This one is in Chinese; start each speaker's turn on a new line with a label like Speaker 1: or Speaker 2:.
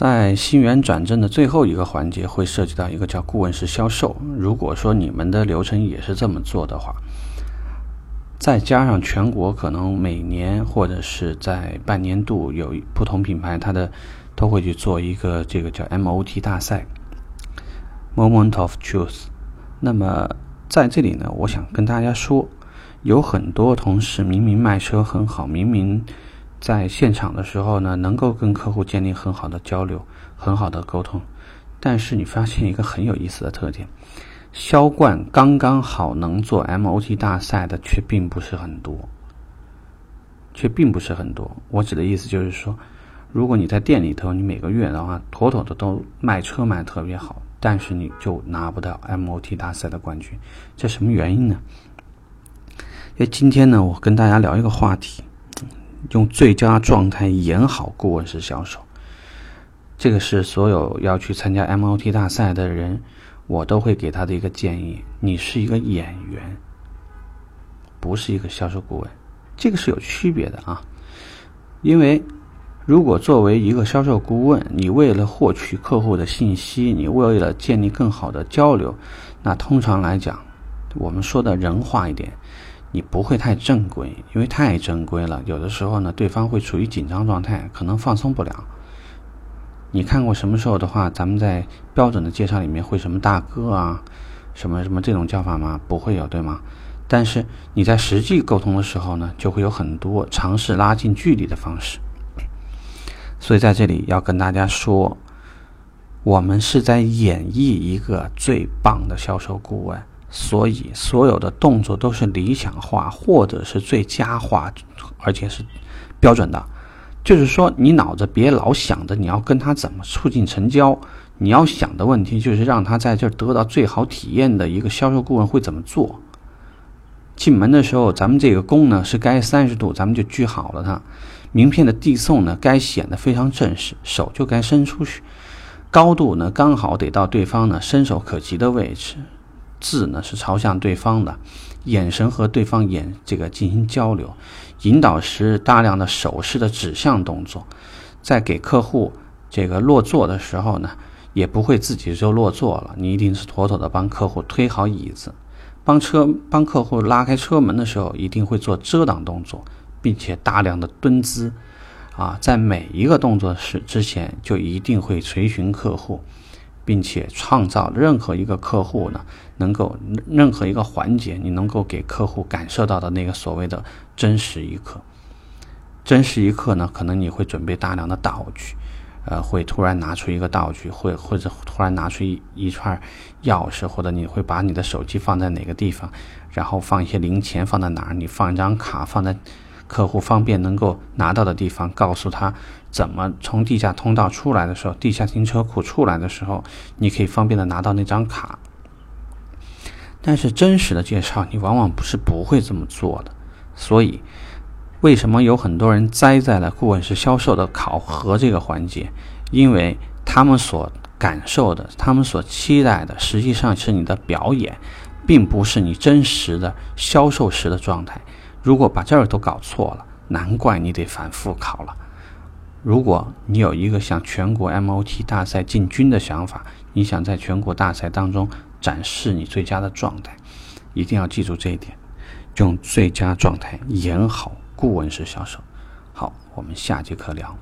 Speaker 1: 在新源转正的最后一个环节，会涉及到一个叫顾问式销售。如果说你们的流程也是这么做的话，再加上全国可能每年或者是在半年度有不同品牌，它的都会去做一个这个叫 MOT 大赛 （Moment of Truth）。那么在这里呢，我想跟大家说，有很多同事明明卖车很好，明明在现场的时候呢，能够跟客户建立很好的交流、很好的沟通，但是你发现一个很有意思的特点。销冠刚刚好能做 MOT 大赛的却并不是很多，却并不是很多。我指的意思就是说，如果你在店里头，你每个月的话，妥妥的都卖车卖特别好，但是你就拿不到 MOT 大赛的冠军，这什么原因呢？因为今天呢，我跟大家聊一个话题，用最佳状态演好顾问式销售。这个是所有要去参加 MOT 大赛的人。我都会给他的一个建议：你是一个演员，不是一个销售顾问，这个是有区别的啊。因为如果作为一个销售顾问，你为了获取客户的信息，你为了建立更好的交流，那通常来讲，我们说的人话一点，你不会太正规，因为太正规了，有的时候呢，对方会处于紧张状态，可能放松不了。你看过什么时候的话，咱们在标准的介绍里面会什么大哥啊，什么什么这种叫法吗？不会有，对吗？但是你在实际沟通的时候呢，就会有很多尝试拉近距离的方式。所以在这里要跟大家说，我们是在演绎一个最棒的销售顾问，所以所有的动作都是理想化或者是最佳化，而且是标准的。就是说，你脑子别老想着你要跟他怎么促进成交，你要想的问题就是让他在这儿得到最好体验的一个销售顾问会怎么做。进门的时候，咱们这个弓呢是该三十度，咱们就锯好了它。名片的递送呢，该显得非常正式，手就该伸出去，高度呢刚好得到对方呢伸手可及的位置，字呢是朝向对方的。眼神和对方眼这个进行交流，引导时大量的手势的指向动作，在给客户这个落座的时候呢，也不会自己就落座了，你一定是妥妥的帮客户推好椅子，帮车帮客户拉开车门的时候，一定会做遮挡动作，并且大量的蹲姿，啊，在每一个动作时之前就一定会垂询客户。并且创造任何一个客户呢，能够任何一个环节，你能够给客户感受到的那个所谓的真实一刻。真实一刻呢，可能你会准备大量的道具，呃，会突然拿出一个道具，会或者突然拿出一一串钥匙，或者你会把你的手机放在哪个地方，然后放一些零钱放在哪儿，你放一张卡放在。客户方便能够拿到的地方，告诉他怎么从地下通道出来的时候，地下停车库出来的时候，你可以方便的拿到那张卡。但是真实的介绍，你往往不是不会这么做的。所以，为什么有很多人栽在了顾问式销售的考核这个环节？因为他们所感受的，他们所期待的，实际上是你的表演，并不是你真实的销售时的状态。如果把这儿都搞错了，难怪你得反复考了。如果你有一个向全国 MOT 大赛进军的想法，你想在全国大赛当中展示你最佳的状态，一定要记住这一点，用最佳状态演好顾问式销售。好，我们下节课聊。